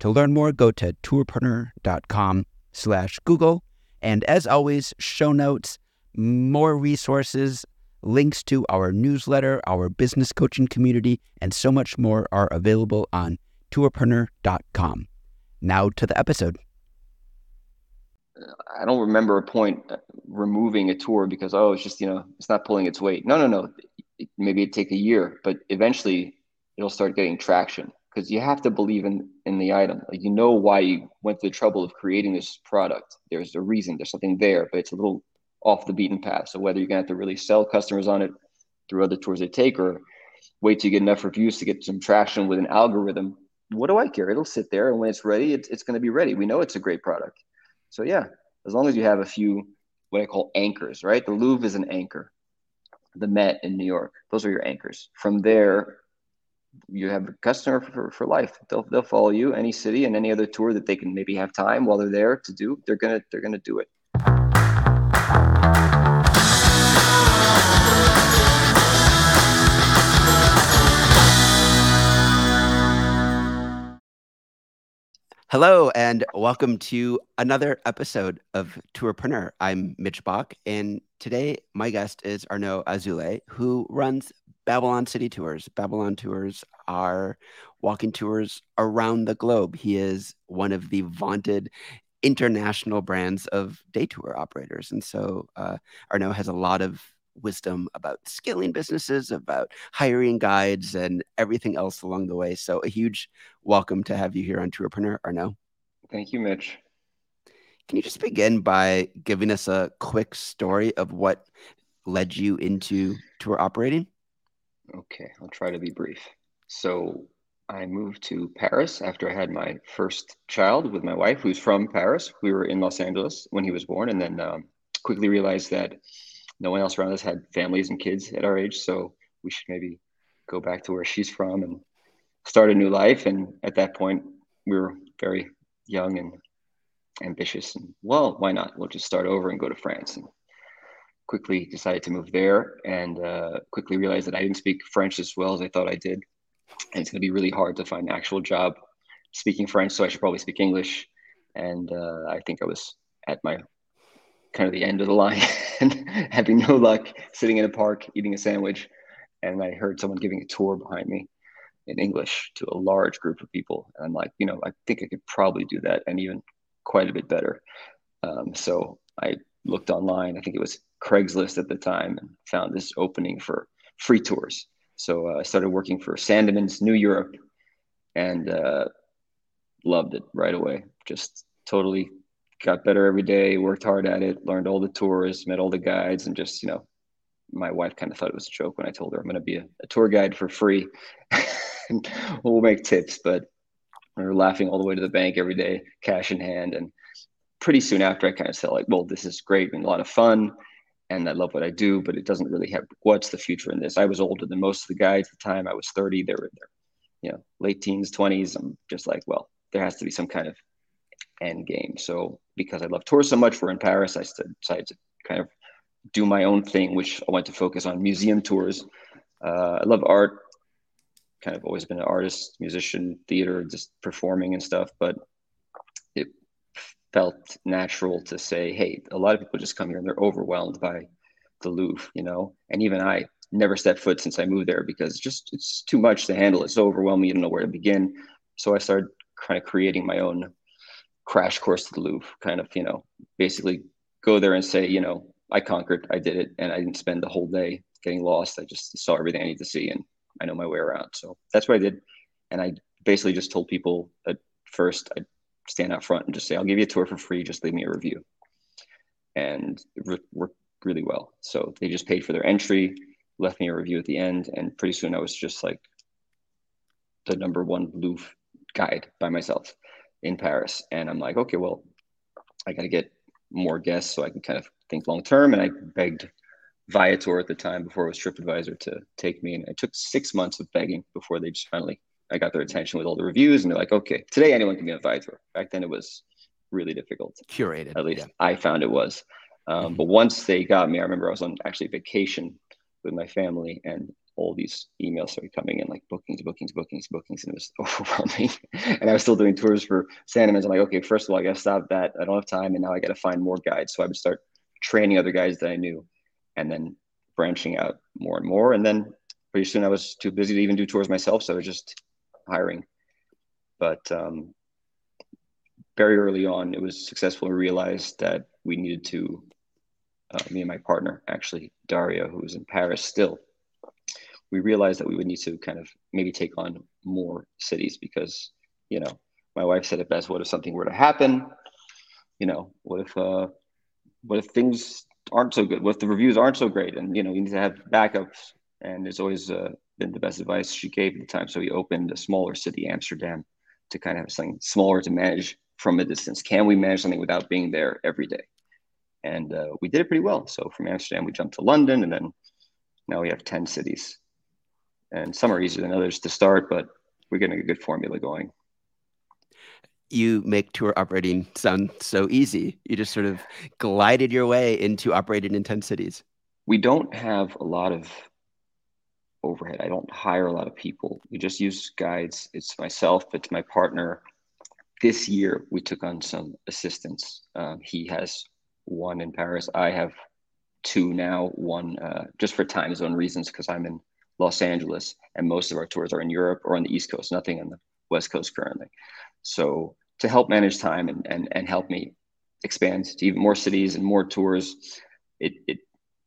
To learn more, go to tourpreneur.com slash Google. And as always, show notes, more resources, links to our newsletter, our business coaching community, and so much more are available on tourpreneur.com. Now to the episode. I don't remember a point uh, removing a tour because oh it's just you know it's not pulling its weight. No, no, no. Maybe it take a year, but eventually it'll start getting traction because you have to believe in in the item. Like you know why you went through the trouble of creating this product. There's a reason. There's something there, but it's a little off the beaten path. So whether you're gonna have to really sell customers on it through other tours they take, or wait to get enough reviews to get some traction with an algorithm, what do I care? It'll sit there, and when it's ready, it's, it's to be ready. We know it's a great product. So yeah, as long as you have a few what I call anchors, right? The Louvre is an anchor. The Met in New York, those are your anchors. From there, you have a customer for, for life. They'll they'll follow you any city and any other tour that they can maybe have time while they're there to do. They're gonna they're gonna do it. Hello, and welcome to another episode of Tourpreneur. I'm Mitch Bach, and today my guest is Arnaud Azoulay, who runs Babylon City Tours. Babylon Tours are walking tours around the globe. He is one of the vaunted international brands of day tour operators. And so uh, Arnaud has a lot of wisdom about scaling businesses, about hiring guides, and everything else along the way. So, a huge welcome to have you here on Tourpreneur, Arnaud. Thank you, Mitch. Can you just begin by giving us a quick story of what led you into tour operating? Okay, I'll try to be brief. So I moved to Paris after I had my first child with my wife, who's from Paris. We were in Los Angeles when he was born, and then um, quickly realized that no one else around us had families and kids at our age. So we should maybe go back to where she's from and start a new life. And at that point, we were very young and ambitious. And well, why not? We'll just start over and go to France. And quickly decided to move there and uh, quickly realized that I didn't speak French as well as I thought I did. And it's going to be really hard to find an actual job speaking French. So I should probably speak English. And uh, I think I was at my kind of the end of the line and having no luck sitting in a park eating a sandwich. And I heard someone giving a tour behind me in English to a large group of people. And I'm like, you know, I think I could probably do that and even quite a bit better. Um, so I looked online. I think it was Craigslist at the time and found this opening for free tours. So uh, I started working for Sandeman's New Europe and uh, loved it right away. Just totally got better every day, worked hard at it, learned all the tours, met all the guides, and just, you know, my wife kind of thought it was a joke when I told her I'm going to be a, a tour guide for free. and we'll make tips, but we were laughing all the way to the bank every day, cash in hand. And pretty soon after, I kind of said, like, well, this is great and a lot of fun and I love what I do, but it doesn't really have what's the future in this. I was older than most of the guys at the time. I was 30. They were in their, you know, late teens, 20s. I'm just like, well, there has to be some kind of end game. So because I love tours so much, we're in Paris. I decided to kind of do my own thing, which I went to focus on museum tours. Uh, I love art. Kind of always been an artist, musician, theater, just performing and stuff. But it felt natural to say, hey, a lot of people just come here and they're overwhelmed by the Louvre, you know. And even I never stepped foot since I moved there because just it's too much to handle. It's so overwhelming. You don't know where to begin. So I started kind of creating my own crash course to the Louvre, kind of, you know, basically go there and say, you know, I conquered, I did it, and I didn't spend the whole day getting lost. I just saw everything I need to see and I know my way around. So that's what I did. And I basically just told people at first I stand out front and just say, I'll give you a tour for free. Just leave me a review. And it worked really well. So they just paid for their entry, left me a review at the end. And pretty soon I was just like the number one Louvre guide by myself. In Paris. And I'm like, okay, well, I got to get more guests so I can kind of think long term. And I begged Viator at the time before it was TripAdvisor to take me. And it took six months of begging before they just finally I got their attention with all the reviews, and they're like, okay, today anyone can be on Viator. Back then it was really difficult. Curated. At least yeah. I found it was. Um, mm-hmm. But once they got me, I remember I was on actually vacation with my family, and all these emails started coming in like bookings, bookings, bookings, bookings, and it was overwhelming. and I was still doing tours for Sandeman's. I'm like, okay, first of all, I got to stop that. I don't have time, and now I got to find more guides. So I would start training other guys that I knew, and then branching out more and more. And then pretty soon I was too busy to even do tours myself, so I was just hiring. But um, very early on, it was successful and realized that we needed to, uh, me and my partner, actually, Dario, who was in Paris still, we realized that we would need to kind of maybe take on more cities because, you know, my wife said it best what if something were to happen? You know, what if, uh, what if things aren't so good? What if the reviews aren't so great? And, you know, you need to have backups. And it's always, uh, been the best advice she gave at the time. So we opened a smaller city, Amsterdam, to kind of have something smaller to manage from a distance. Can we manage something without being there every day? And uh, we did it pretty well. So from Amsterdam, we jumped to London, and then now we have 10 cities. And some are easier than others to start, but we're getting a good formula going. You make tour operating sound so easy. You just sort of glided your way into operating in 10 cities. We don't have a lot of overhead. I don't hire a lot of people. We just use guides. It's myself, it's my partner. This year, we took on some assistants. Um, he has one in Paris. I have two now, one uh, just for time zone reasons because I'm in Los Angeles and most of our tours are in Europe or on the East Coast, nothing on the West Coast currently. So to help manage time and, and, and help me expand to even more cities and more tours, it, it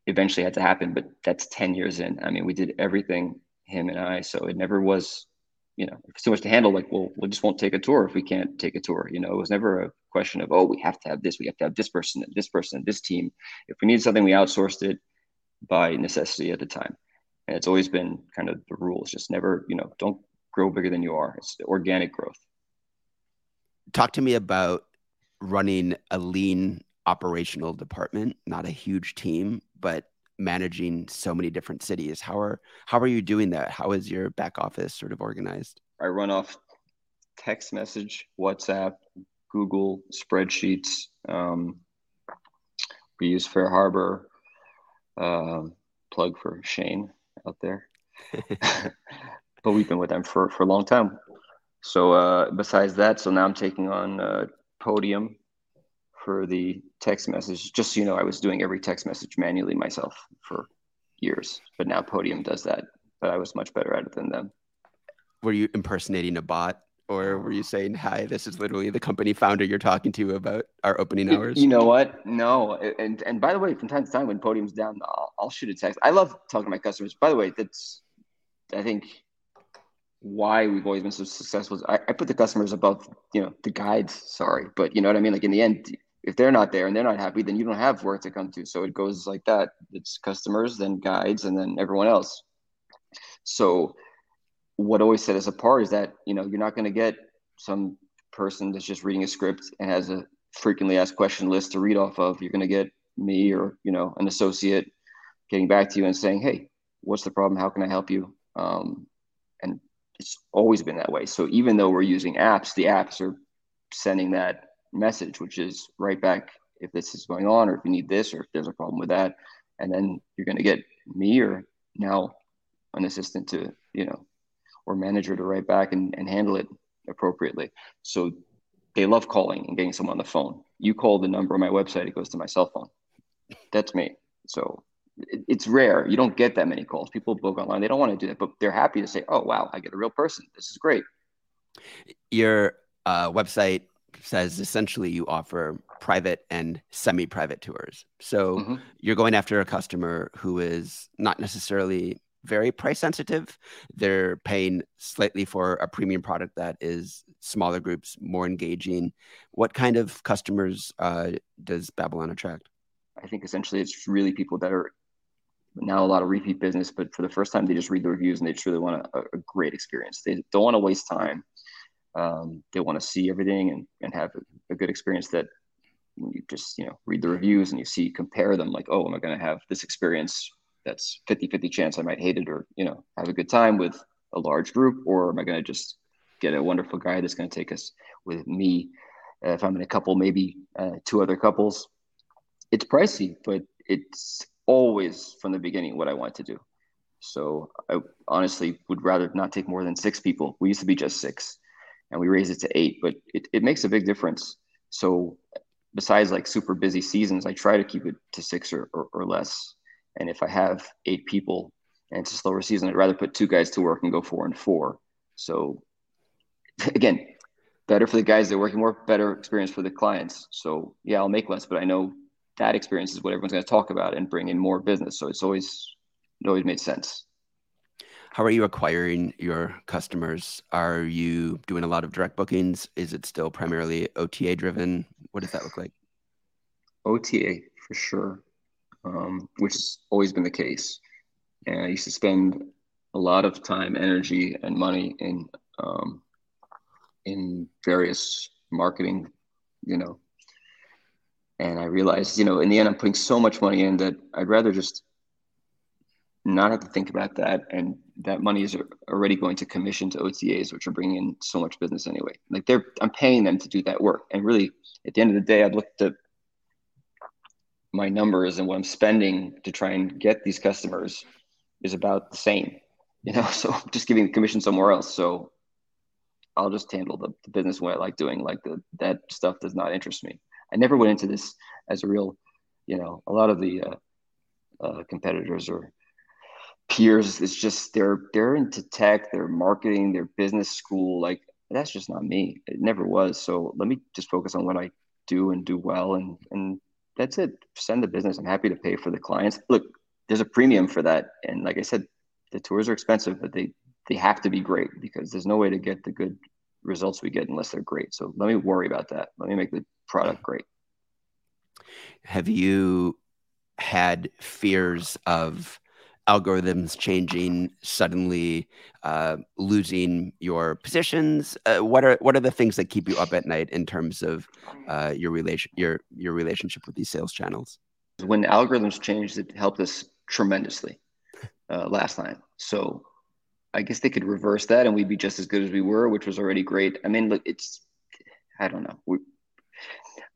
eventually had to happen, but that's 10 years in. I mean, we did everything, him and I. So it never was, you know, so much to handle. Like, well, we just won't take a tour if we can't take a tour. You know, it was never a question of, oh, we have to have this, we have to have this person this person this team. If we needed something, we outsourced it by necessity at the time. And it's always been kind of the rules, just never, you know, don't grow bigger than you are. It's organic growth. Talk to me about running a lean operational department, not a huge team, but managing so many different cities. How are how are you doing that? How is your back office sort of organized? I run off text message, WhatsApp, Google spreadsheets. Um, we use FareHarbor. Uh, plug for Shane out there. but we've been with them for, for a long time. So uh, besides that, so now I'm taking on uh, Podium for the text message. Just so you know, I was doing every text message manually myself for years, but now Podium does that. But I was much better at it than them. Were you impersonating a bot? Or were you saying, "Hi, this is literally the company founder you're talking to about our opening hours"? You know what? No, and and by the way, from time to time when podium's down, I'll, I'll shoot a text. I love talking to my customers. By the way, that's I think why we've always been so successful. I, I, put the customers above, you know, the guides. Sorry, but you know what I mean. Like in the end, if they're not there and they're not happy, then you don't have work to come to. So it goes like that. It's customers, then guides, and then everyone else. So what always set us apart is that, you know, you're not going to get some person that's just reading a script and has a frequently asked question list to read off of. You're going to get me or, you know, an associate getting back to you and saying, Hey, what's the problem? How can I help you? Um, and it's always been that way. So even though we're using apps, the apps are sending that message, which is right back if this is going on or if you need this or if there's a problem with that. And then you're going to get me or now an assistant to, you know, or manager to write back and, and handle it appropriately. So they love calling and getting someone on the phone. You call the number on my website, it goes to my cell phone. That's me. So it, it's rare. You don't get that many calls. People book online. They don't want to do that, but they're happy to say, oh, wow, I get a real person. This is great. Your uh, website says essentially you offer private and semi private tours. So mm-hmm. you're going after a customer who is not necessarily very price sensitive. They're paying slightly for a premium product that is smaller groups, more engaging. What kind of customers uh, does Babylon attract? I think essentially it's really people that are now a lot of repeat business, but for the first time they just read the reviews and they truly want a, a great experience. They don't want to waste time Um, they want to see everything and, and have a, good experience that when you just you know read the reviews and you see compare them like oh am i going to have this experience that's 50 50 chance i might hate it or you know have a good time with a large group or am i going to just get a wonderful guy that's going to take us with me? Uh, if i'm in a couple maybe uh, two other couples. It's pricey but it's always from the beginning what i want to do. So i honestly would rather not take more than six people. We used to be just six and we raised it to eight but it, it makes a big difference. So besides like super busy seasons, I try to keep it to six or, or, or, less. And if I have eight people and it's a slower season, I'd rather put two guys to work and go four and four. So again, better for the guys that are working more, better experience for the clients. So yeah, I'll make less, but I know that experience is what everyone's going to talk about and bring in more business. So it's always it always made sense. How are you acquiring your customers? Are you doing a lot of direct bookings? Is it still primarily OTA driven? What does that look like? OTA for sure, um, which has always been the case. And I used to spend a lot of time, energy, and money in um, in various marketing, you know. And I realized, you know, in the end, I'm putting so much money in that I'd rather just not have to think about that and that money is already going to commission to OTAs, which are bringing in so much business anyway. Like they're, I'm paying them to do that work. And really, at the end of the day, I've looked at my numbers and what I'm spending to try and get these customers is about the same, you know. So I'm just giving the commission somewhere else. So I'll just handle the, the business what I like doing. Like the that stuff does not interest me. I never went into this as a real, you know. A lot of the uh, uh, competitors or peers it's just they're they're into tech they're marketing their business school like that's just not me it never was so let me just focus on what i do and do well and and that's it. Send the business. I'm happy to pay for the clients. Look there's a premium for that. And like i said the tours are expensive but they they have to be great because there's no way to get the good results we get unless they're great. So let me worry about that. Let me make the product great. Have you had fears of algorithms changing, suddenly uh, losing your positions? Uh, what are what are the things that keep you up at night in terms of uh, your relation your your relationship with these sales channels? When algorithms changed, it helped us tremendously uh, last time. So I guess they could reverse that, and we'd be just as good as we were, which was already great. I mean, look, it's I don't know. We,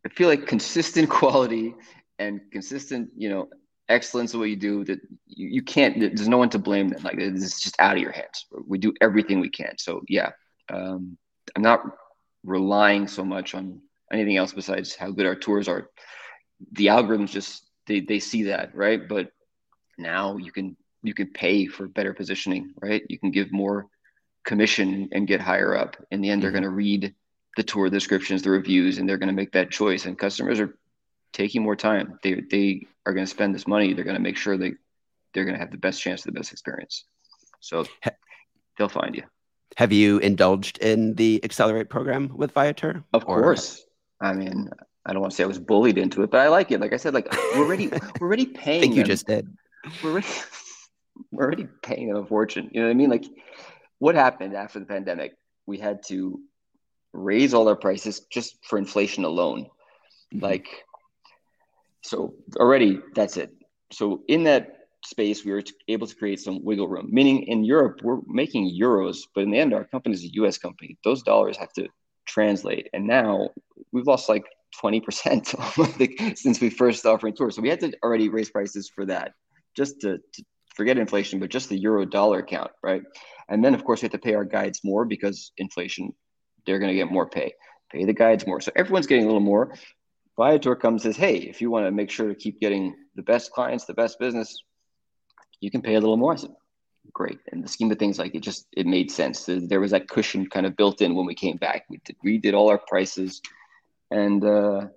I feel like consistent quality and consistent, you know, excellence of what you do that you, you can't there's no one to blame then like it's just out of your hands. We do everything we can. So yeah um, i'm not relying so much on anything else besides how good our tours are. The algorithms just they, they see that right? But now you can you can pay for better positioning right? You can give more commission and get higher up. In the end they're mm-hmm. going to read the tour descriptions the reviews and they're going to make that choice. And customers are taking more time. They they are going to spend this money. They're going to make sure they they're going to have the best chance of the best experience. So they'll find you. Have you indulged in the Accelerate program with Viator? Of or? course. I mean, I don't want to say I was bullied into it, but I like it. Like I said, like we're already we're already paying. I think you them. just did. We're already we're already paying them a fortune. You know what I mean? Like what happened after the pandemic? We had to raise all our prices just for inflation alone. Mm-hmm. Like so already that's it. So in that space, we were able to create some wiggle room. Meaning in Europe, we're making euros, but in the end, our company is a U.S. company. Those dollars have to translate, and now we've lost like 20% since we first offering tours. So we had to already raise prices for that, just to, to forget inflation, but just the euro dollar account, right? And then of course we have to pay our guides more because inflation, they're going to get more pay. Pay the guides more. So everyone's getting a little more. Viator comes and says, hey, if you want to make sure to keep getting the best clients, the best business, you can pay a little more. I said, great. And the scheme of things, like it just, it made sense. There was that cushion kind of built in when we came back. We did, we did all our prices and, uh,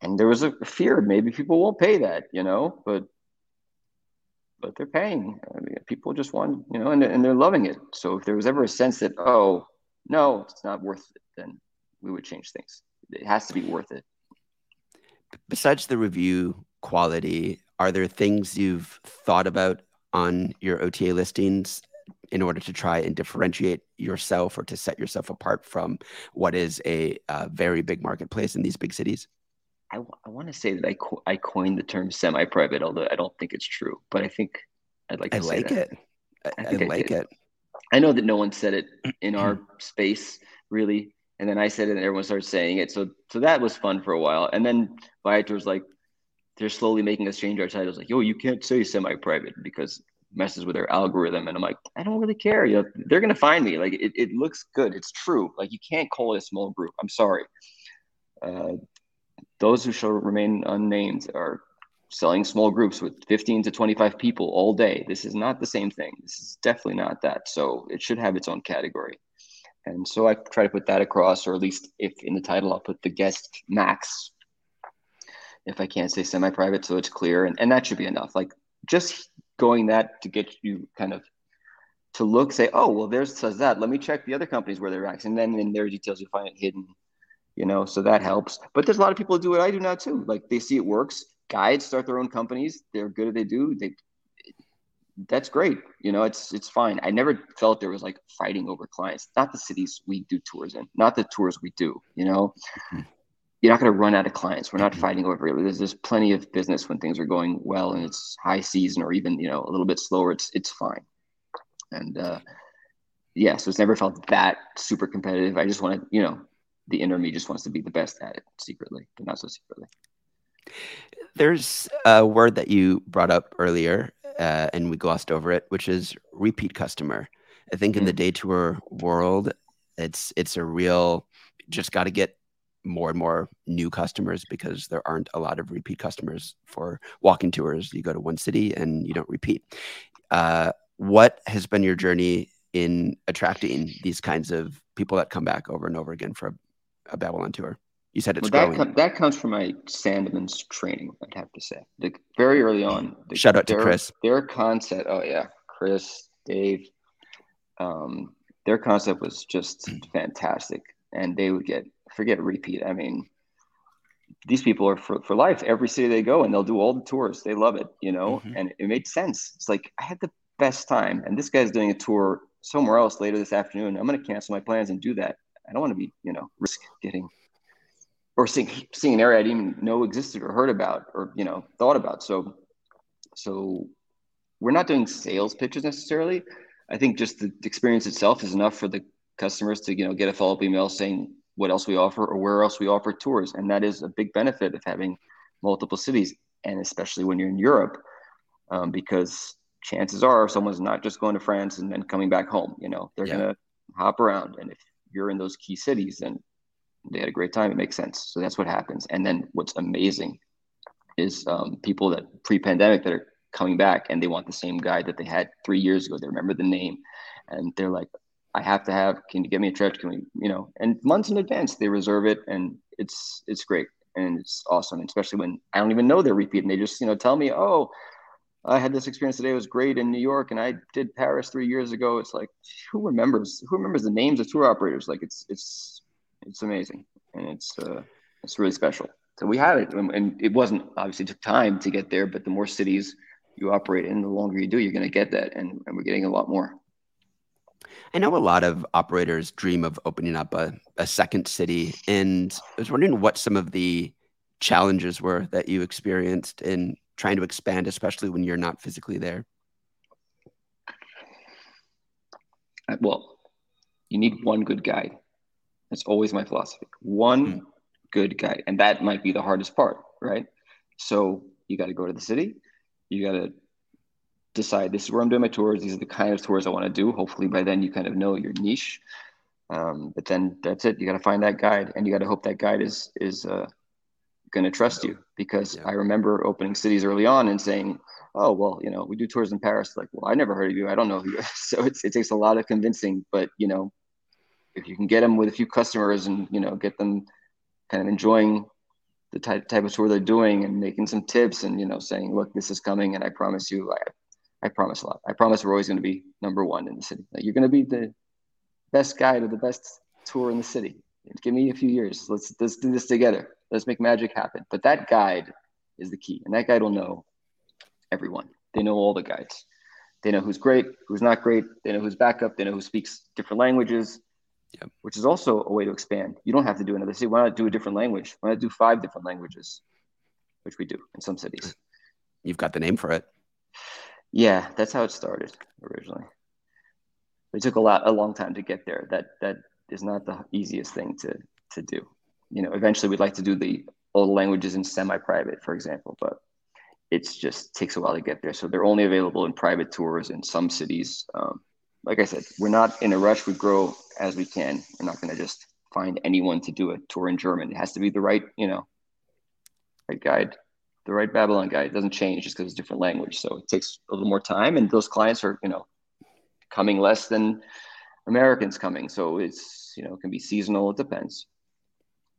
and there was a fear maybe people won't pay that, you know, but, but they're paying. I mean, people just want, you know, and, and they're loving it. So if there was ever a sense that, oh, no, it's not worth it, then we would change things. It has to be worth it besides the review quality, are there things you've thought about on your OTA listings in order to try and differentiate yourself or to set yourself apart from what is a, a very big marketplace in these big cities? I, I want to say that I, co- I coined the term semi-private, although I don't think it's true. But I think I'd like to I say like that. it. I, I I think I like it. I know that no one said it in our space really, and then I said it, and everyone started saying it. So so that was fun for a while, and then Viator was like, they're slowly making us change our titles. Like, yo, you can't say semi-private because messes with their algorithm. And I'm like, I don't really care. You know, they're gonna find me. Like, it, it looks good. It's true. Like, you can't call it a small group. I'm sorry. Uh, those who shall remain unnamed are selling small groups with 15 to 25 people all day. This is not the same thing. This is definitely not that. So it should have its own category. And so I try to put that across, or at least if in the title, I'll put the guest max. If I can't say semi private, so it's clear. And, and that should be enough. Like just going that to get you kind of to look, say, oh, well, there's says that. Let me check the other companies where they're at. And then in their details, you find it hidden, you know, so that helps. But there's a lot of people who do what I do now too. Like they see it works. Guides start their own companies. They're good at they do. They that's great. You know, it's it's fine. I never felt there was like fighting over clients. Not the cities we do tours in, not the tours we do. You know, Mhm. you're not going to run out of clients. We're not Mhm. fighting over it. There's there's plenty of business when things are going well and it's high season or even you know a little bit slower. It's it's fine. And uh, yeah, so it's never felt that super competitive. I just want wanted, you know, the inner me just wants to be the best at it secretly, but not so secretly. There's a word that you brought up earlier, uh, and we glossed over it, which is repeat customer. I think in the day tour world, it's it's a real just got to get more and more new customers because there aren't a lot of repeat customers for walking tours. You go to one city and you don't repeat. Uh, what has been your journey in attracting these kinds of people that come back over and over again for a, a Babylon tour? You said it's Well, that growing. com- that comes from my Sandeman's training. I'd have to say, like very early on. the- Shout out to their- Chris. Their concept. Oh yeah, Chris, Dave. Um, their concept was just fantastic, and they would get forget repeat. I mean, these people are for, for life. Every city they go, and they'll do all the tours. They love it, you know, Mhm. and it made sense. It's like I had the best time, and this guy's doing a tour somewhere else later this afternoon. I'm going to cancel my plans and do that. I don't want to be, you know, risk getting or seeing seeing an area I didn't even know existed or heard about or you know thought about. So, so we're not doing sales pitches necessarily. I think just the experience itself is enough for the customers to you know get a follow up email saying what else we offer or where else we offer tours, and that is a big benefit of having multiple cities, and especially when you're in Europe, um, because chances are someone's not just going to France and then coming back home. You know, they're Yeah. gonna hop around, and if you're in those key cities, then they had a great time. It makes sense. So that's what happens. And then what's amazing is um, people that pre-pandemic that are coming back and they want the same guide that they had three years ago. They remember the name, and they're like, "I have to have. Can you get me a trip? Can we, you know?" And months in advance they reserve it, and it's it's great and it's awesome. Especially when I don't even know they're repeating. They just you know tell me, "Oh." I had this experience today. It was great in New York, and I did Paris three years ago. It's like, who remembers? Who remembers the names of tour operators? Like, it's it's it's amazing, and it's uh, it's really special. So we have it, and, it wasn't obviously it took time to get there, but the more cities you operate in, the longer you do, you're going to get that, and, and we're getting a lot more. I know a lot of operators dream of opening up a, a second city, and I was wondering what some of the challenges were that you experienced in trying to expand, especially when you're not physically there. Uh, Well, you need one good guide. That's always my philosophy. One Mm. good guide, and that might be the hardest part, right? So you got to go to the city. You got to decide this is where I'm doing my tours. These are the kind of tours I want to do. Hopefully, by then you kind of know your niche. Um, but then that's it. You got to find that guide, and you got to hope that guide is is uh, going to trust you. Because Yeah. I remember opening cities early on and saying, "Oh, well, you know, we do tours in Paris." Like, well, I never heard of you. I don't know who you are. So it's, it takes a lot of convincing. But you know, if you can get them with a few customers and you know get them kind of enjoying the type type of tour they're doing and making some tips and you know saying, "Look, this is coming, and I promise you, I, I promise a lot. I promise we're always going to be number one in the city. Like, you're going to be the best guide or the best tour in the city. Give me a few years. Let's let's do this together. Let's make magic happen. But that guide is the key, and that guide will know everyone. They know all the guides, They know who's great, who's not great. They know who's backup. They know who speaks different languages, yep. which is also a way to expand. You don't have to do another city. Why not do a different language? Why not do five different languages, which we do in some cities. You've got the name for it. Yeah, that's how it started originally. It took a lot, a long time to get there. That that is not the easiest thing to to do. You know, eventually we'd like to do the all the languages in semi-private, for example, but it's just takes a while to get there. So they're only available in private tours in some cities. Um, like I said, we're not in a rush. We grow as we can. We're not going to just find anyone to do a tour in German. It has to be the right, you know, right guide, the right Babylon guide. It doesn't change just because it's different language. So it takes a little more time, and those clients are, you know, coming less than Americans coming. So it's, you know, it can be seasonal. It depends.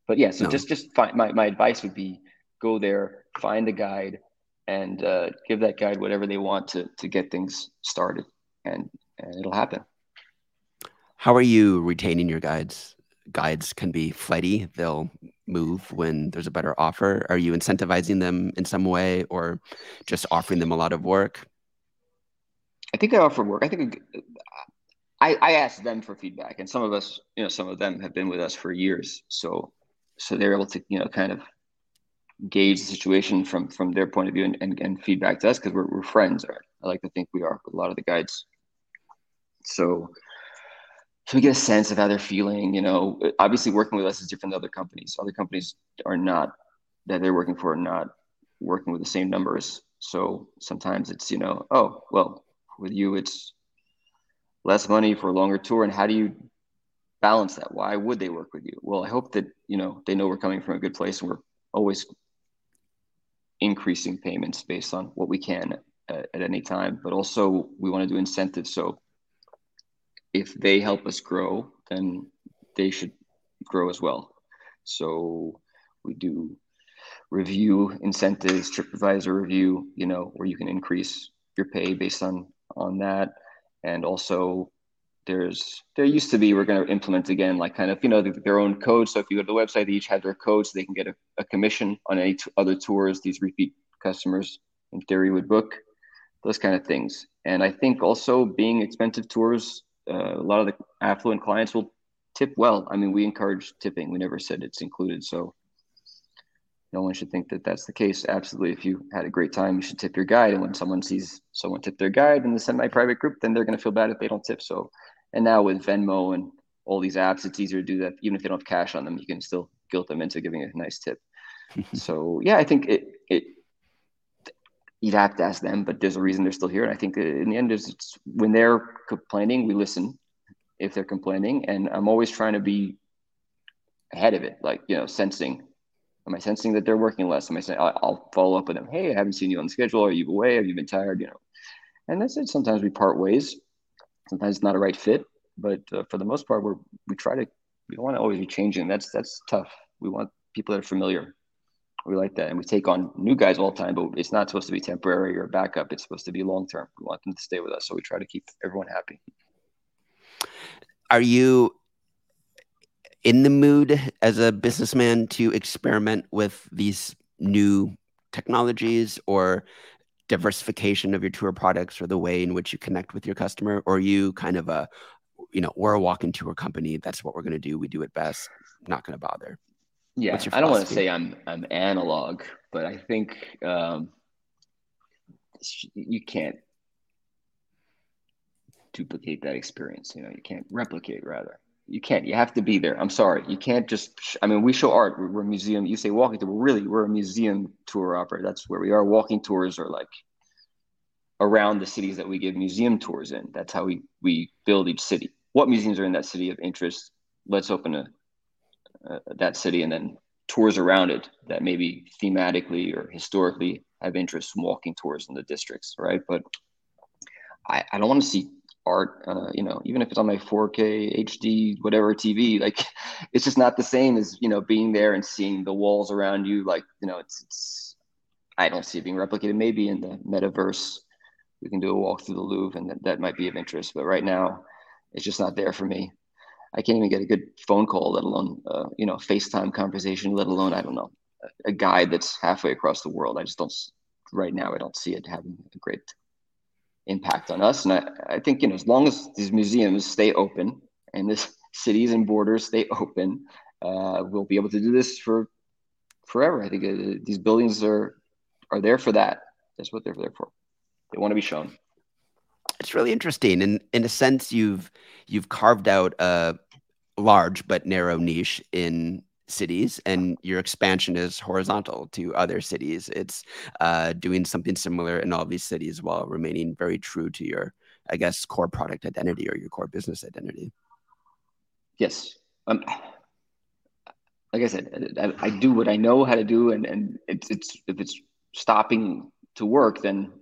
But yeah, so no. just just find, my my advice would be go there, find a guide, and uh, give that guide whatever they want to to get things started, and and it'll happen. How are you retaining your guides? Guides can be flighty; they'll move when there's a better offer. Are you incentivizing them in some way, or just offering them a lot of work? I think I offer work. I think I, I asked them for feedback, and some of us, you know, some of them have been with us for years, so so they're able to, you know, kind of gauge the situation from from their point of view and, and, and feedback to us because we're, we're friends. Or I like to think we are with a lot of the guides. So so we get a sense of how they're feeling. You know, obviously working with us is different than other companies. Other companies are not that they're working for are not working with the same numbers. So sometimes it's you know, oh well, with you it's less money for a longer tour, and how do you balance that? Why would they work with you? Well, I hope that you know they know we're coming from a good place, and we're always increasing payments based on what we can at, at any time. But also, we want to do incentives. So if they help us grow, then they should grow as well. So we do review incentives, TripAdvisor review, you know, where you can increase your pay based on on that, and also there's there used to be we're going to implement again like kind of you know their own code. So if you go to the website they each have their code so they can get a, a commission on any t- other tours these repeat customers in theory would book those kind of things. And i think also being expensive tours uh, a lot of the affluent clients will tip well. I mean we encourage tipping. We never said it's included. So no one should think that that's the case. Absolutely. If you had a great time you should tip your guide. And when someone sees someone tip their guide in the semi-private group then they're going to feel bad if they don't tip. So and now with Venmo and all these apps, it's easier to do that. Even if they don't have cash on them, you can still guilt them into giving a nice tip. so yeah, I think it it you'd have to ask them, but there's a reason they're still here. And I think in the end, is when they're complaining, we listen if they're complaining, and I'm always trying to be ahead of it, like you know, sensing. Am I sensing that they're working less? Am I saying I'll follow up with them? Hey, I haven't seen you on the schedule. Are you away? Have you been tired? You know, and that's it. Sometimes we part ways, Sometimes it's not a right fit, but uh, for the most part, we're we try to we don't want to always be changing. That's that's tough. We want people that are familiar. We like that, and we take on new guys all the time. But it's not supposed to be temporary or backup. It's supposed to be long term. We want them to stay with us, so we try to keep everyone happy. Are you in the mood as a businessman to experiment with these new technologies or diversification of your tour products or the way in which you connect with your customer or you kind of a you know we're a walk-in tour company that's what we're going to do we do it best not going to bother yeah i don't want to say i'm i'm analog but i think um, you can't duplicate that experience you know you can't replicate rather. You can't you have to be there. I'm sorry. You can't just i mean we show art we're, we're a museum you say walking tour we're really we're a museum tour operator. That's where we are. Walking tours are like around the cities that we give museum tours in. That's how we we build each city. What museums are in that city of interest? Let's open a, uh, that city and then tours around it that maybe thematically or historically have interest walking tours in the districts right? But i, I don't want to see art uh, you know even if it's on my 4k hd whatever tv like it's just not the same as you know being there and seeing the walls around you like you know it's it's i don't see it being replicated. Maybe in the metaverse we can do a walk through the louvre and that, that might be of interest but right now it's just not there for me i can't even get a good phone call let alone uh, you know facetime conversation let alone i don't know a guide that's halfway across the world i just don't right now i don't see it having a great impact on us. And I, I think, you know, as long as these museums stay open and this cities and borders stay open, uh, we'll be able to do this for forever. I think uh, these buildings are are there for that. That's what they're there for. They want to be shown. It's really interesting, and in a sense, you've you've carved out a large but narrow niche in cities and your expansion is horizontal to other cities. It's uh, doing something similar in all these cities while remaining very true to your i guess core product identity or your core business identity. Yes. Um, like i said I, I, do what i know how to do and, and it's, it's if it's stopping to work then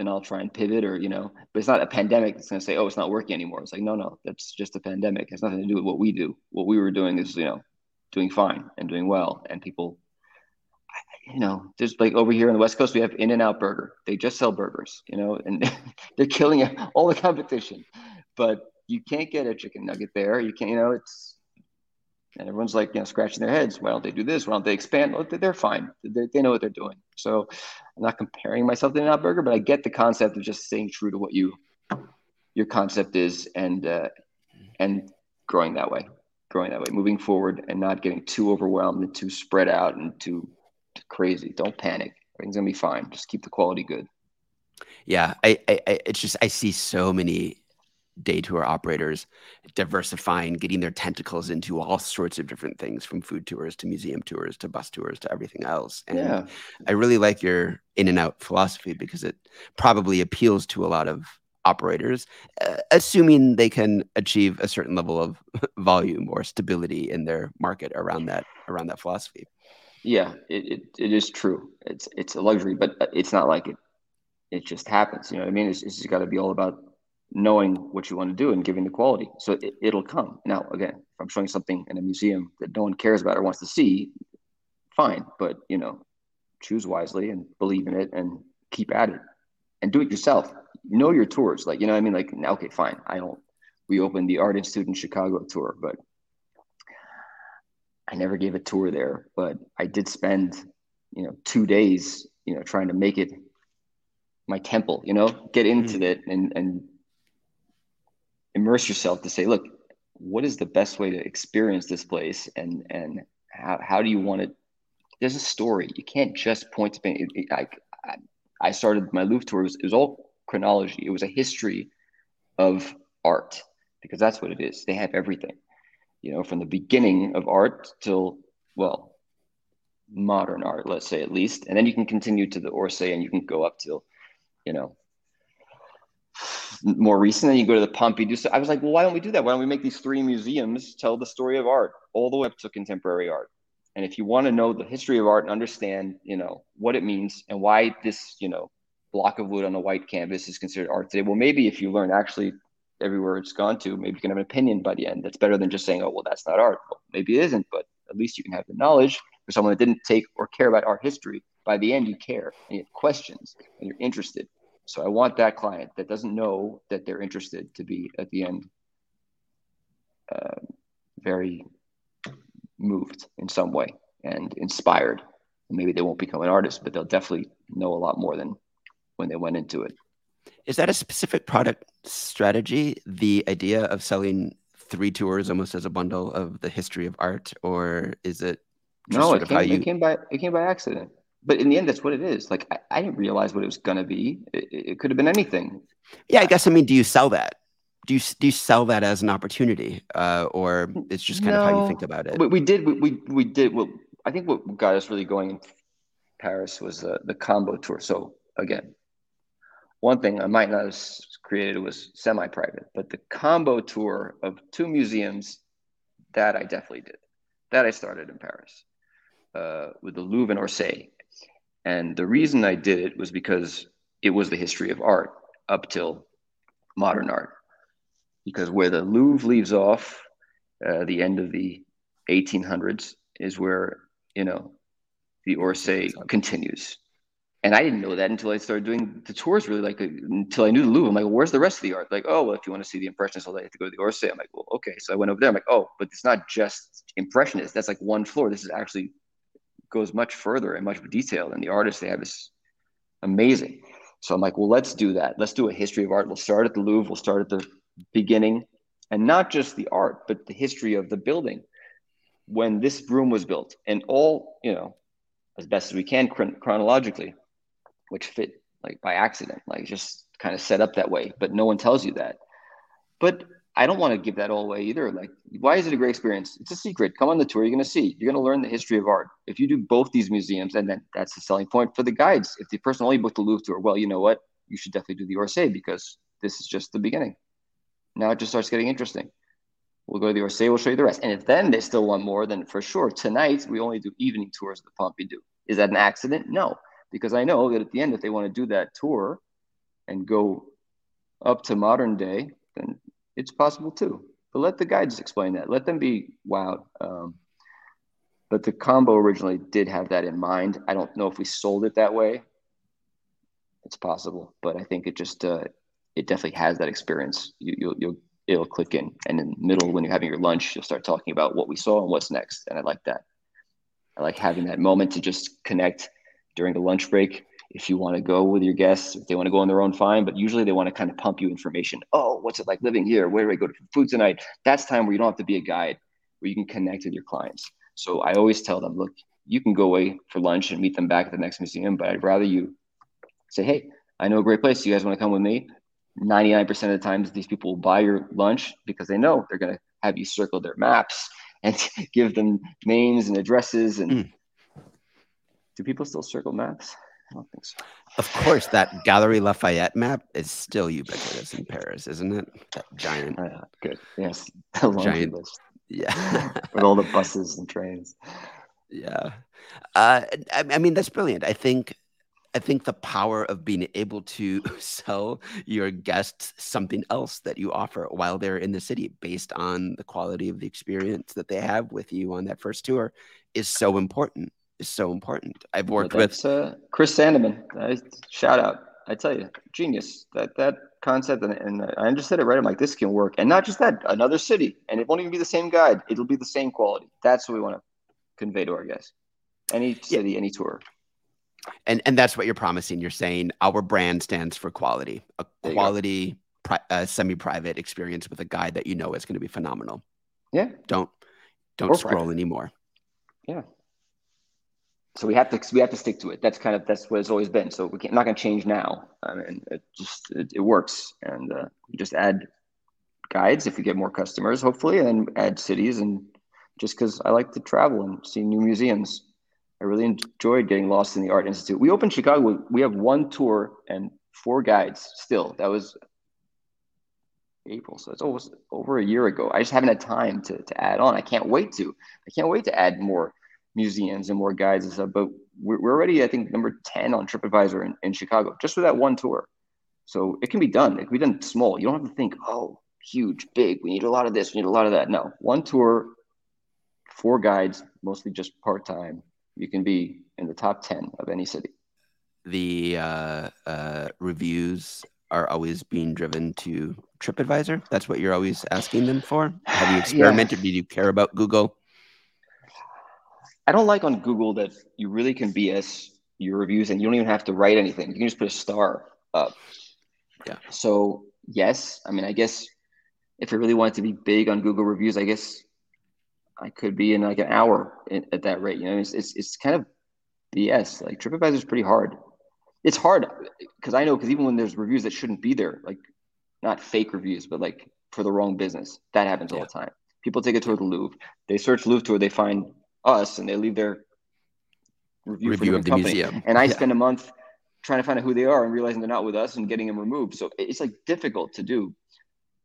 then i'll try and pivot or you know but it's not a pandemic it's going to say oh it's not working anymore. It's like no no that's just a pandemic. It has nothing to do with what we do. What we were doing is you know doing fine and doing well. And people you know there's like over here on the west coast we have in and out burger. They just sell burgers you know and they're killing all the competition. But you can't get a chicken nugget there. You can't you know it's and everyone's like you know scratching their heads why don't they do this why don't they expand well, they're fine they, they know what they're doing so i'm not comparing myself to an out burger but i get the concept of just staying true to what you your concept is and uh, and growing that way growing that way, moving forward and not getting too overwhelmed and too spread out and too, too crazy. Don't panic. Everything's gonna be fine. Just keep the quality good. Yeah, I, I, I, it's just I see so many day tour operators diversifying, getting their tentacles into all sorts of different things, from food tours to museum tours to bus tours to everything else. And yeah. I really like your in and out philosophy because it probably appeals to a lot of operators, uh, assuming they can achieve a certain level of volume or stability in their market around that around that philosophy. Yeah, it, it, it is true. It's it's a luxury, but it's not like it it just happens. You know what I mean? It's, it's got to be all about knowing what you want to do and giving the quality. So it, will come. Now, again, if I'm showing something in a museum that no one cares about or wants to see, fine. But you know, choose wisely and believe in it and keep at it and do it yourself know your tours. Like, you know I mean? Like, okay, fine. I don't, we opened the Art Institute in Chicago tour, but I never gave a tour there. But I did spend, you know, two days, you know, trying to make it my temple, you know, get into mm-hmm. it and, and immerse yourself to say, look, what is the best way to experience this place? And, and how, how do you want it? There's a story. You can't just point to, it, it, I, I started my Louvre tour. It was, it was all chronology. It was a history of art because that's what it is. They have everything, you know, from the beginning of art till, well, modern art, let's say at least. And then you can continue to the Orsay and you can go up till, you know, more recent. Then you go to the Pompidou So I was like, well, why don't we do that? Why don't we make these three museums tell the story of art all the way up to contemporary art? And if you want to know the history of art and understand, you know, what it means and why this, you know, block of wood on a white canvas is considered art today. Well, maybe if you learn actually everywhere it's gone to, maybe you can have an opinion by the end. That's better than just saying, oh, well, that's not art. Well, maybe it isn't, but at least you can have the knowledge for someone that didn't take or care about art history. By the end, you care and you have questions and you're interested. So I want that client that doesn't know that they're interested to be at the end uh, very moved in some way and inspired. And maybe they won't become an artist, but they'll definitely know a lot more than when they went into it. Is that a specific product strategy? The idea of selling three tours almost as a bundle of the history of art, or is it no? It came, you... it came by it came by accident. But in the end, that's what it is. Like I, I didn't realize what it was gonna be. It, it could have been anything. Yeah, I guess. I mean, do you sell that? Do you do you sell that as an opportunity, uh, or it's just kind no, of how you think about it? We, we did. We, we, we did. Well, I think what got us really going in Paris was uh, the combo tour. So again, one thing I might not have created was semi-private, but the combo tour of two museums that I definitely did. That I started in Paris uh, with the Louvre and Orsay, and the reason I did it was because it was the history of art up till modern art. Because where the Louvre leaves off, uh, the end of the 1800s is where you know the Orsay continues and I didn't know that until I started doing the tours. Really, like until I knew the Louvre. I'm like, well, where's the rest of the art? Like, oh, well, if you want to see the Impressionists, all day, you have to go to the Orsay. I'm like, well, okay. So I went over there. I'm like, oh, but it's not just Impressionists. That's like one floor. This is actually goes much further and much more detail. And the artists they have is amazing. So I'm like, well, let's do that. Let's do a history of art. We'll start at the Louvre. We'll start at the beginning, and not just the art, but the history of the building when this room was built, and all you know, as best as we can chronologically, which fit like by accident, like just kind of set up that way. But no one tells you that. But I don't want to give that all away either. Like, why is it a great experience? It's a secret. Come on the tour. You're going to see. You're going to learn the history of art. If you do both these museums, and then that's the selling point for the guides. If the person only booked the Louvre tour, well, you know what? You should definitely do the Orsay because this is just the beginning. Now it just starts getting interesting. We'll go to the Orsay. We'll show you the rest. And if then they still want more, then for sure tonight we only do evening tours of the Pompidou. Is that an accident? No, because I know that at the end, if they want to do that tour and go up to modern day, then it's possible too. But let the guides explain that. Let them be wowed. Um, but the combo originally did have that in mind. I don't know if we sold it that way. It's possible, but I think it just uh, it definitely has that experience. You, you'll you'll it'll click in, and in the middle when you're having your lunch, you'll start talking about what we saw and what's next. And I like that. I like having that moment to just connect during the lunch break if you want to go with your guests, if they want to go on their own, fine. But usually they want to kind of pump you information. Oh, what's it like living here? Where do I go to food tonight? That's time where you don't have to be a guide, where you can connect with your clients. So I always tell them, look, you can go away for lunch and meet them back at the next museum, but I'd rather you say, hey, I know a great place. You guys want to come with me? 99% of the times, these people will buy your lunch because they know they're going to have you circle their maps and give them names and addresses. And mm. do people still circle maps? I don't think so. Of course, that Gallery Lafayette map is still ubiquitous in Paris, isn't it? That giant. Uh, good. Yes. giant. List. Yeah. With all the buses and trains. Yeah. Uh, I, I mean, that's brilliant. I think I think the power of being able to sell your guests something else that you offer while they're in the city based on the quality of the experience that they have with you on that first tour is so important is so important. I've worked well, with uh, Chris Sandeman. I, shout out. I tell you, genius. That that concept, and, and I understood it right. I'm like, this can work, and not just that, another city, and it won't even be the same guide. It'll be the same quality. That's what we want to convey to our guests. Any city, yeah. any tour. And and that's what you're promising. You're saying our brand stands for quality, a quality, pri- uh, semi-private experience with a guide that you know is going to be phenomenal. Yeah. Don't don't or scroll private. anymore. Yeah so we have to we have to stick to it. That's kind of that's what it's always been. So we can't, not going to change now. I mean, it just it, it works, and uh, we just add guides if we get more customers, hopefully, and add cities. And just because I like to travel and see new museums, I really enjoyed getting lost in the Art Institute. We opened Chicago. We have one tour and four guides. Still, that was April, so it's almost over a year ago. I just haven't had time to to add on. I can't wait to. I can't wait to add more museums and more guides and stuff. But we're, we're already, I think, number 10 on TripAdvisor in, in Chicago just for that one tour. So it can be done. It can be done small. You don't have to think, oh, huge, big. We need a lot of this. We need a lot of that. No, one tour, four guides, mostly just part time. You can be in the top 10 of any city. The uh, uh, reviews are always being driven to TripAdvisor. That's what you're always asking them for. Have you experimented? yeah. Did you care about Google? I don't like on Google that you really can BS your reviews and you don't even have to write anything. You can just put a star up. Yeah. So yes, I mean, I guess if I really wanted to be big on Google reviews, I guess I could be in like an hour in, at that rate. You know, it's, it's, it's kind of BS. Like TripAdvisor is pretty hard. It's hard because I know because even when there's reviews that shouldn't be there, like not fake reviews, but like for the wrong business, that happens yeah. all the time. People take a tour of the Louvre. They search Louvre tour. They find us and they leave their review, review of the company. museum. And I yeah. spend a month trying to find out who they are and realizing they're not with us and getting them removed. So it's like difficult to do.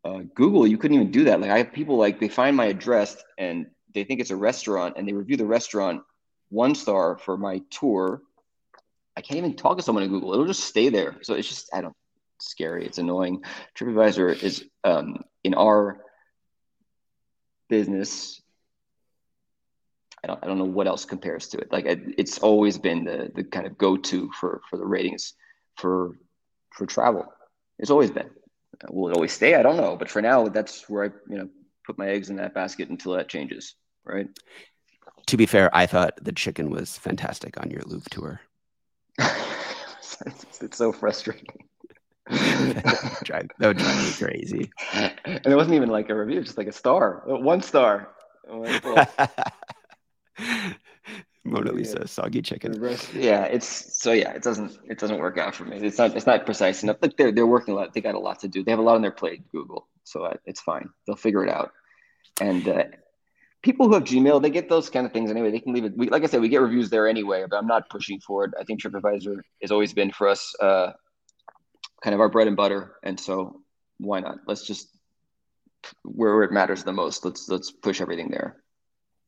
Uh, Google, you couldn't even do that. Like I have people like they find my address and they think it's a restaurant and they review the restaurant one star for my tour. I can't even talk to someone in Google. It'll just stay there. So it's just I don't it's scary. It's annoying. TripAdvisor is um, in our business I don't, I don't know what else compares to it. Like it's always been the the kind of go to for for the ratings for for travel. It's always been. Will it always stay? I don't know, but for now, that's where I you know put my eggs in that basket until that changes. Right. To be fair, I thought the chicken was fantastic on your Louvre tour. it's, so frustrating. that would drive me crazy. And it wasn't even like a review, just like a star, one star. Mona Lisa, yeah. soggy chicken. Rest, yeah, it's so yeah, it doesn't it doesn't work out for me. It's not it's not precise enough. Look, they're they're working a lot. They got a lot to do. They have a lot on their plate. Google, so it's fine. They'll figure it out. And uh, people who have Gmail, they get those kind of things anyway. They can leave it. We, like I said, we get reviews there anyway. But I'm not pushing for it. I think TripAdvisor has always been for us uh, kind of our bread and butter. And so why not? Let's just where it matters the most. Let's let's push everything there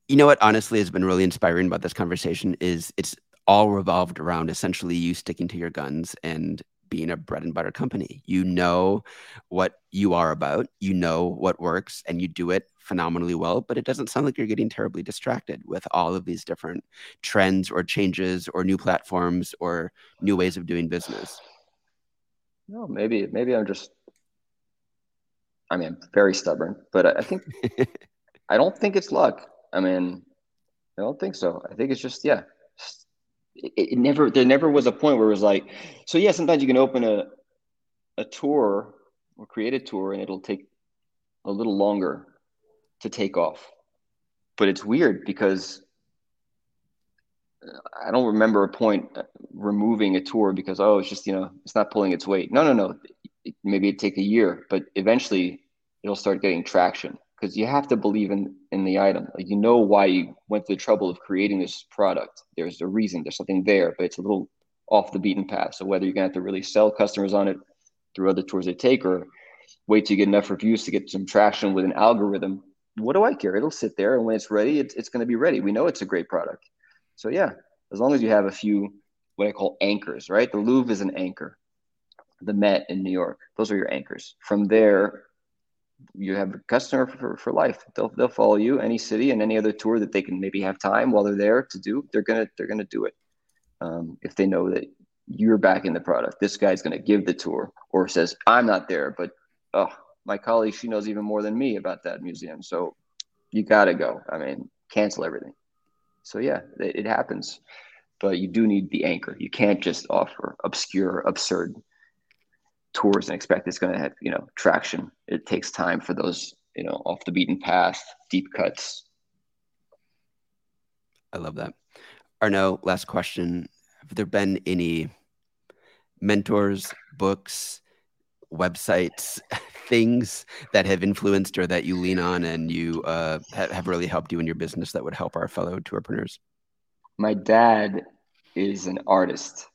you know what honestly has been really inspiring about this conversation is it's all revolved around essentially you sticking to your guns and being a bread and butter company. You know what you are about, you know what works, and you do it phenomenally well. But it doesn't sound like you're getting terribly distracted with all of these different trends or changes or new platforms or new ways of doing business. No, maybe maybe I'm just. I mean, I'm very stubborn, but I think I don't think it's luck. I mean, I don't think so. I think it's just yeah. It, it, never there never was a point where it was like, so yeah. Sometimes you can open a a tour or create a tour and it'll take a little longer to take off. But it's weird because uh, I don't remember a point uh, removing a tour because oh it's just you know it's not pulling its weight. No no no. Maybe it take a year, but eventually it'll start getting traction because you have to believe in in the item. Like you know why you went to the trouble of creating this product. There's a reason. There's something there, but it's a little off the beaten path. So whether you're gonna have to really sell customers on it through other tours they take, or wait to get enough reviews to get some traction with an algorithm, what do I care? It'll sit there, and when it's ready, it's it's gonna be ready. We know it's a great product. So yeah, as long as you have a few what I call anchors, right? The Louvre is an anchor. The Met in New York, those are your anchors. From there, you have a customer for, for life. They'll they'll follow you any city and any other tour that they can maybe have time while they're there to do. They're gonna they're gonna do it um, if they know that you're backing the product. This guy's gonna give the tour or says I'm not there, but oh my colleague she knows even more than me about that museum. So you gotta go. I mean, cancel everything. So yeah, it, it happens, but you do need the anchor. You can't just offer obscure, absurd tours and expect it's going to have you know traction. It takes time for those you know off the beaten path, deep cuts. I love that. Arnaud, last question: Have there been any mentors, books, websites, things that have influenced or that you lean on and you uh, have really helped you in your business that would help our fellow tourpreneurs? My dad is an artist,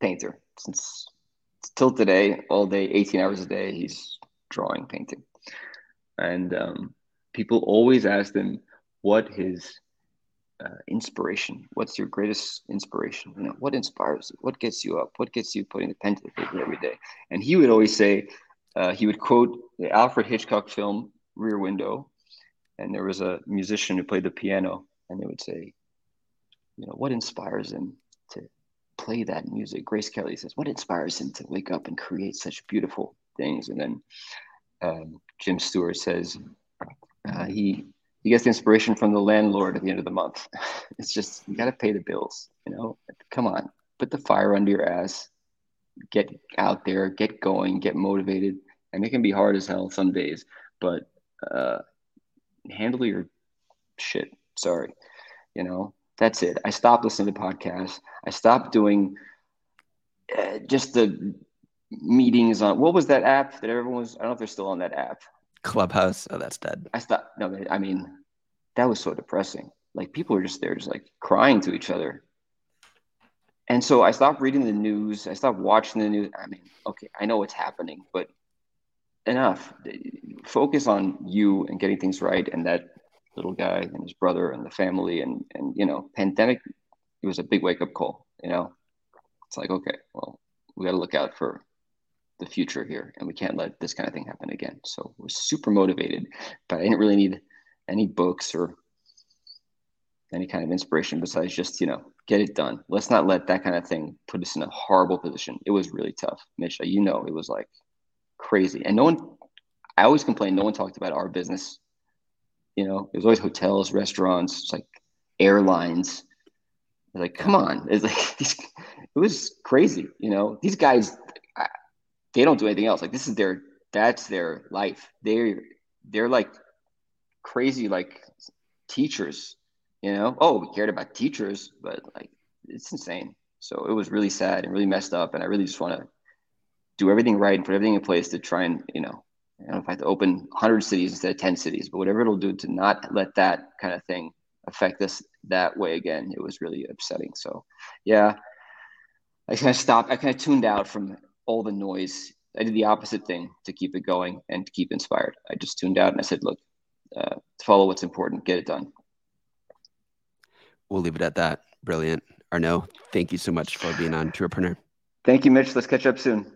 painter since till today, all day, 18 hours a day, he's drawing, painting. And um, people always ask him what his uh, inspiration, what's your greatest inspiration? You know, what inspires you? What gets you up? What gets you putting the pen to the paper every day? And he would always say, uh, he would quote the Alfred Hitchcock film Rear Window, and there was a musician who played the piano, and they would say, you know, what inspires him play that music. Grace Kelly says, What inspires him to wake up and create such beautiful things? And then um, Jim Stewart says, uh, he he gets the inspiration from the landlord at the end of the month. it's just you got to pay the bills, you know. Come on, put the fire under your ass, get out there, get going, get motivated, and it can be hard as hell some days, but uh, handle your shit. Sorry, you know. That's it. I stopped listening to podcasts. I stopped doing uh, just the meetings on what was that app that everyone was? I don't know if they're still on that app. Clubhouse. Oh, that's dead. I stopped. No, I mean, that was so depressing. Like people were just there, just like crying to each other. And so I stopped reading the news. I stopped watching the news. I mean, okay, I know what's happening, but enough. Focus on you and getting things right, and that little guy and his brother and the family and and you know pandemic it was a big wake up call you know? It's like okay well we got to look out for the future here and we can't let this kind of thing happen again. So we're super motivated but i didn't really need any books or any kind of inspiration besides just you know get it done. Let's not let that kind of thing put us in a horrible position. It was really tough. Mitch you know it was like crazy. And no one i always complain no one talked about our business you know, there's always hotels, restaurants, like airlines. Like, come on. It's like it was crazy. You know, these guys, they don't do anything else. Like this is their, that's their life. They're, they're like crazy, like teachers, you know? Oh, we cared about teachers, but like, it's insane. So it was really sad and really messed up. And I really just want to do everything right and put everything in place to try and, you know, I don't know if I have to open 100 cities instead of 10 cities, but whatever it'll do to not let that kind of thing affect us that way again, it was really upsetting. So, yeah, I kind of stopped. I kind of tuned out from all the noise. I did the opposite thing to keep it going and to keep inspired. I just tuned out and I said, look, uh, follow what's important, get it done. We'll leave it at that. Brilliant. Arnaud, thank you so much for being on Tourpreneur. Thank you, Mitch. Let's catch up soon.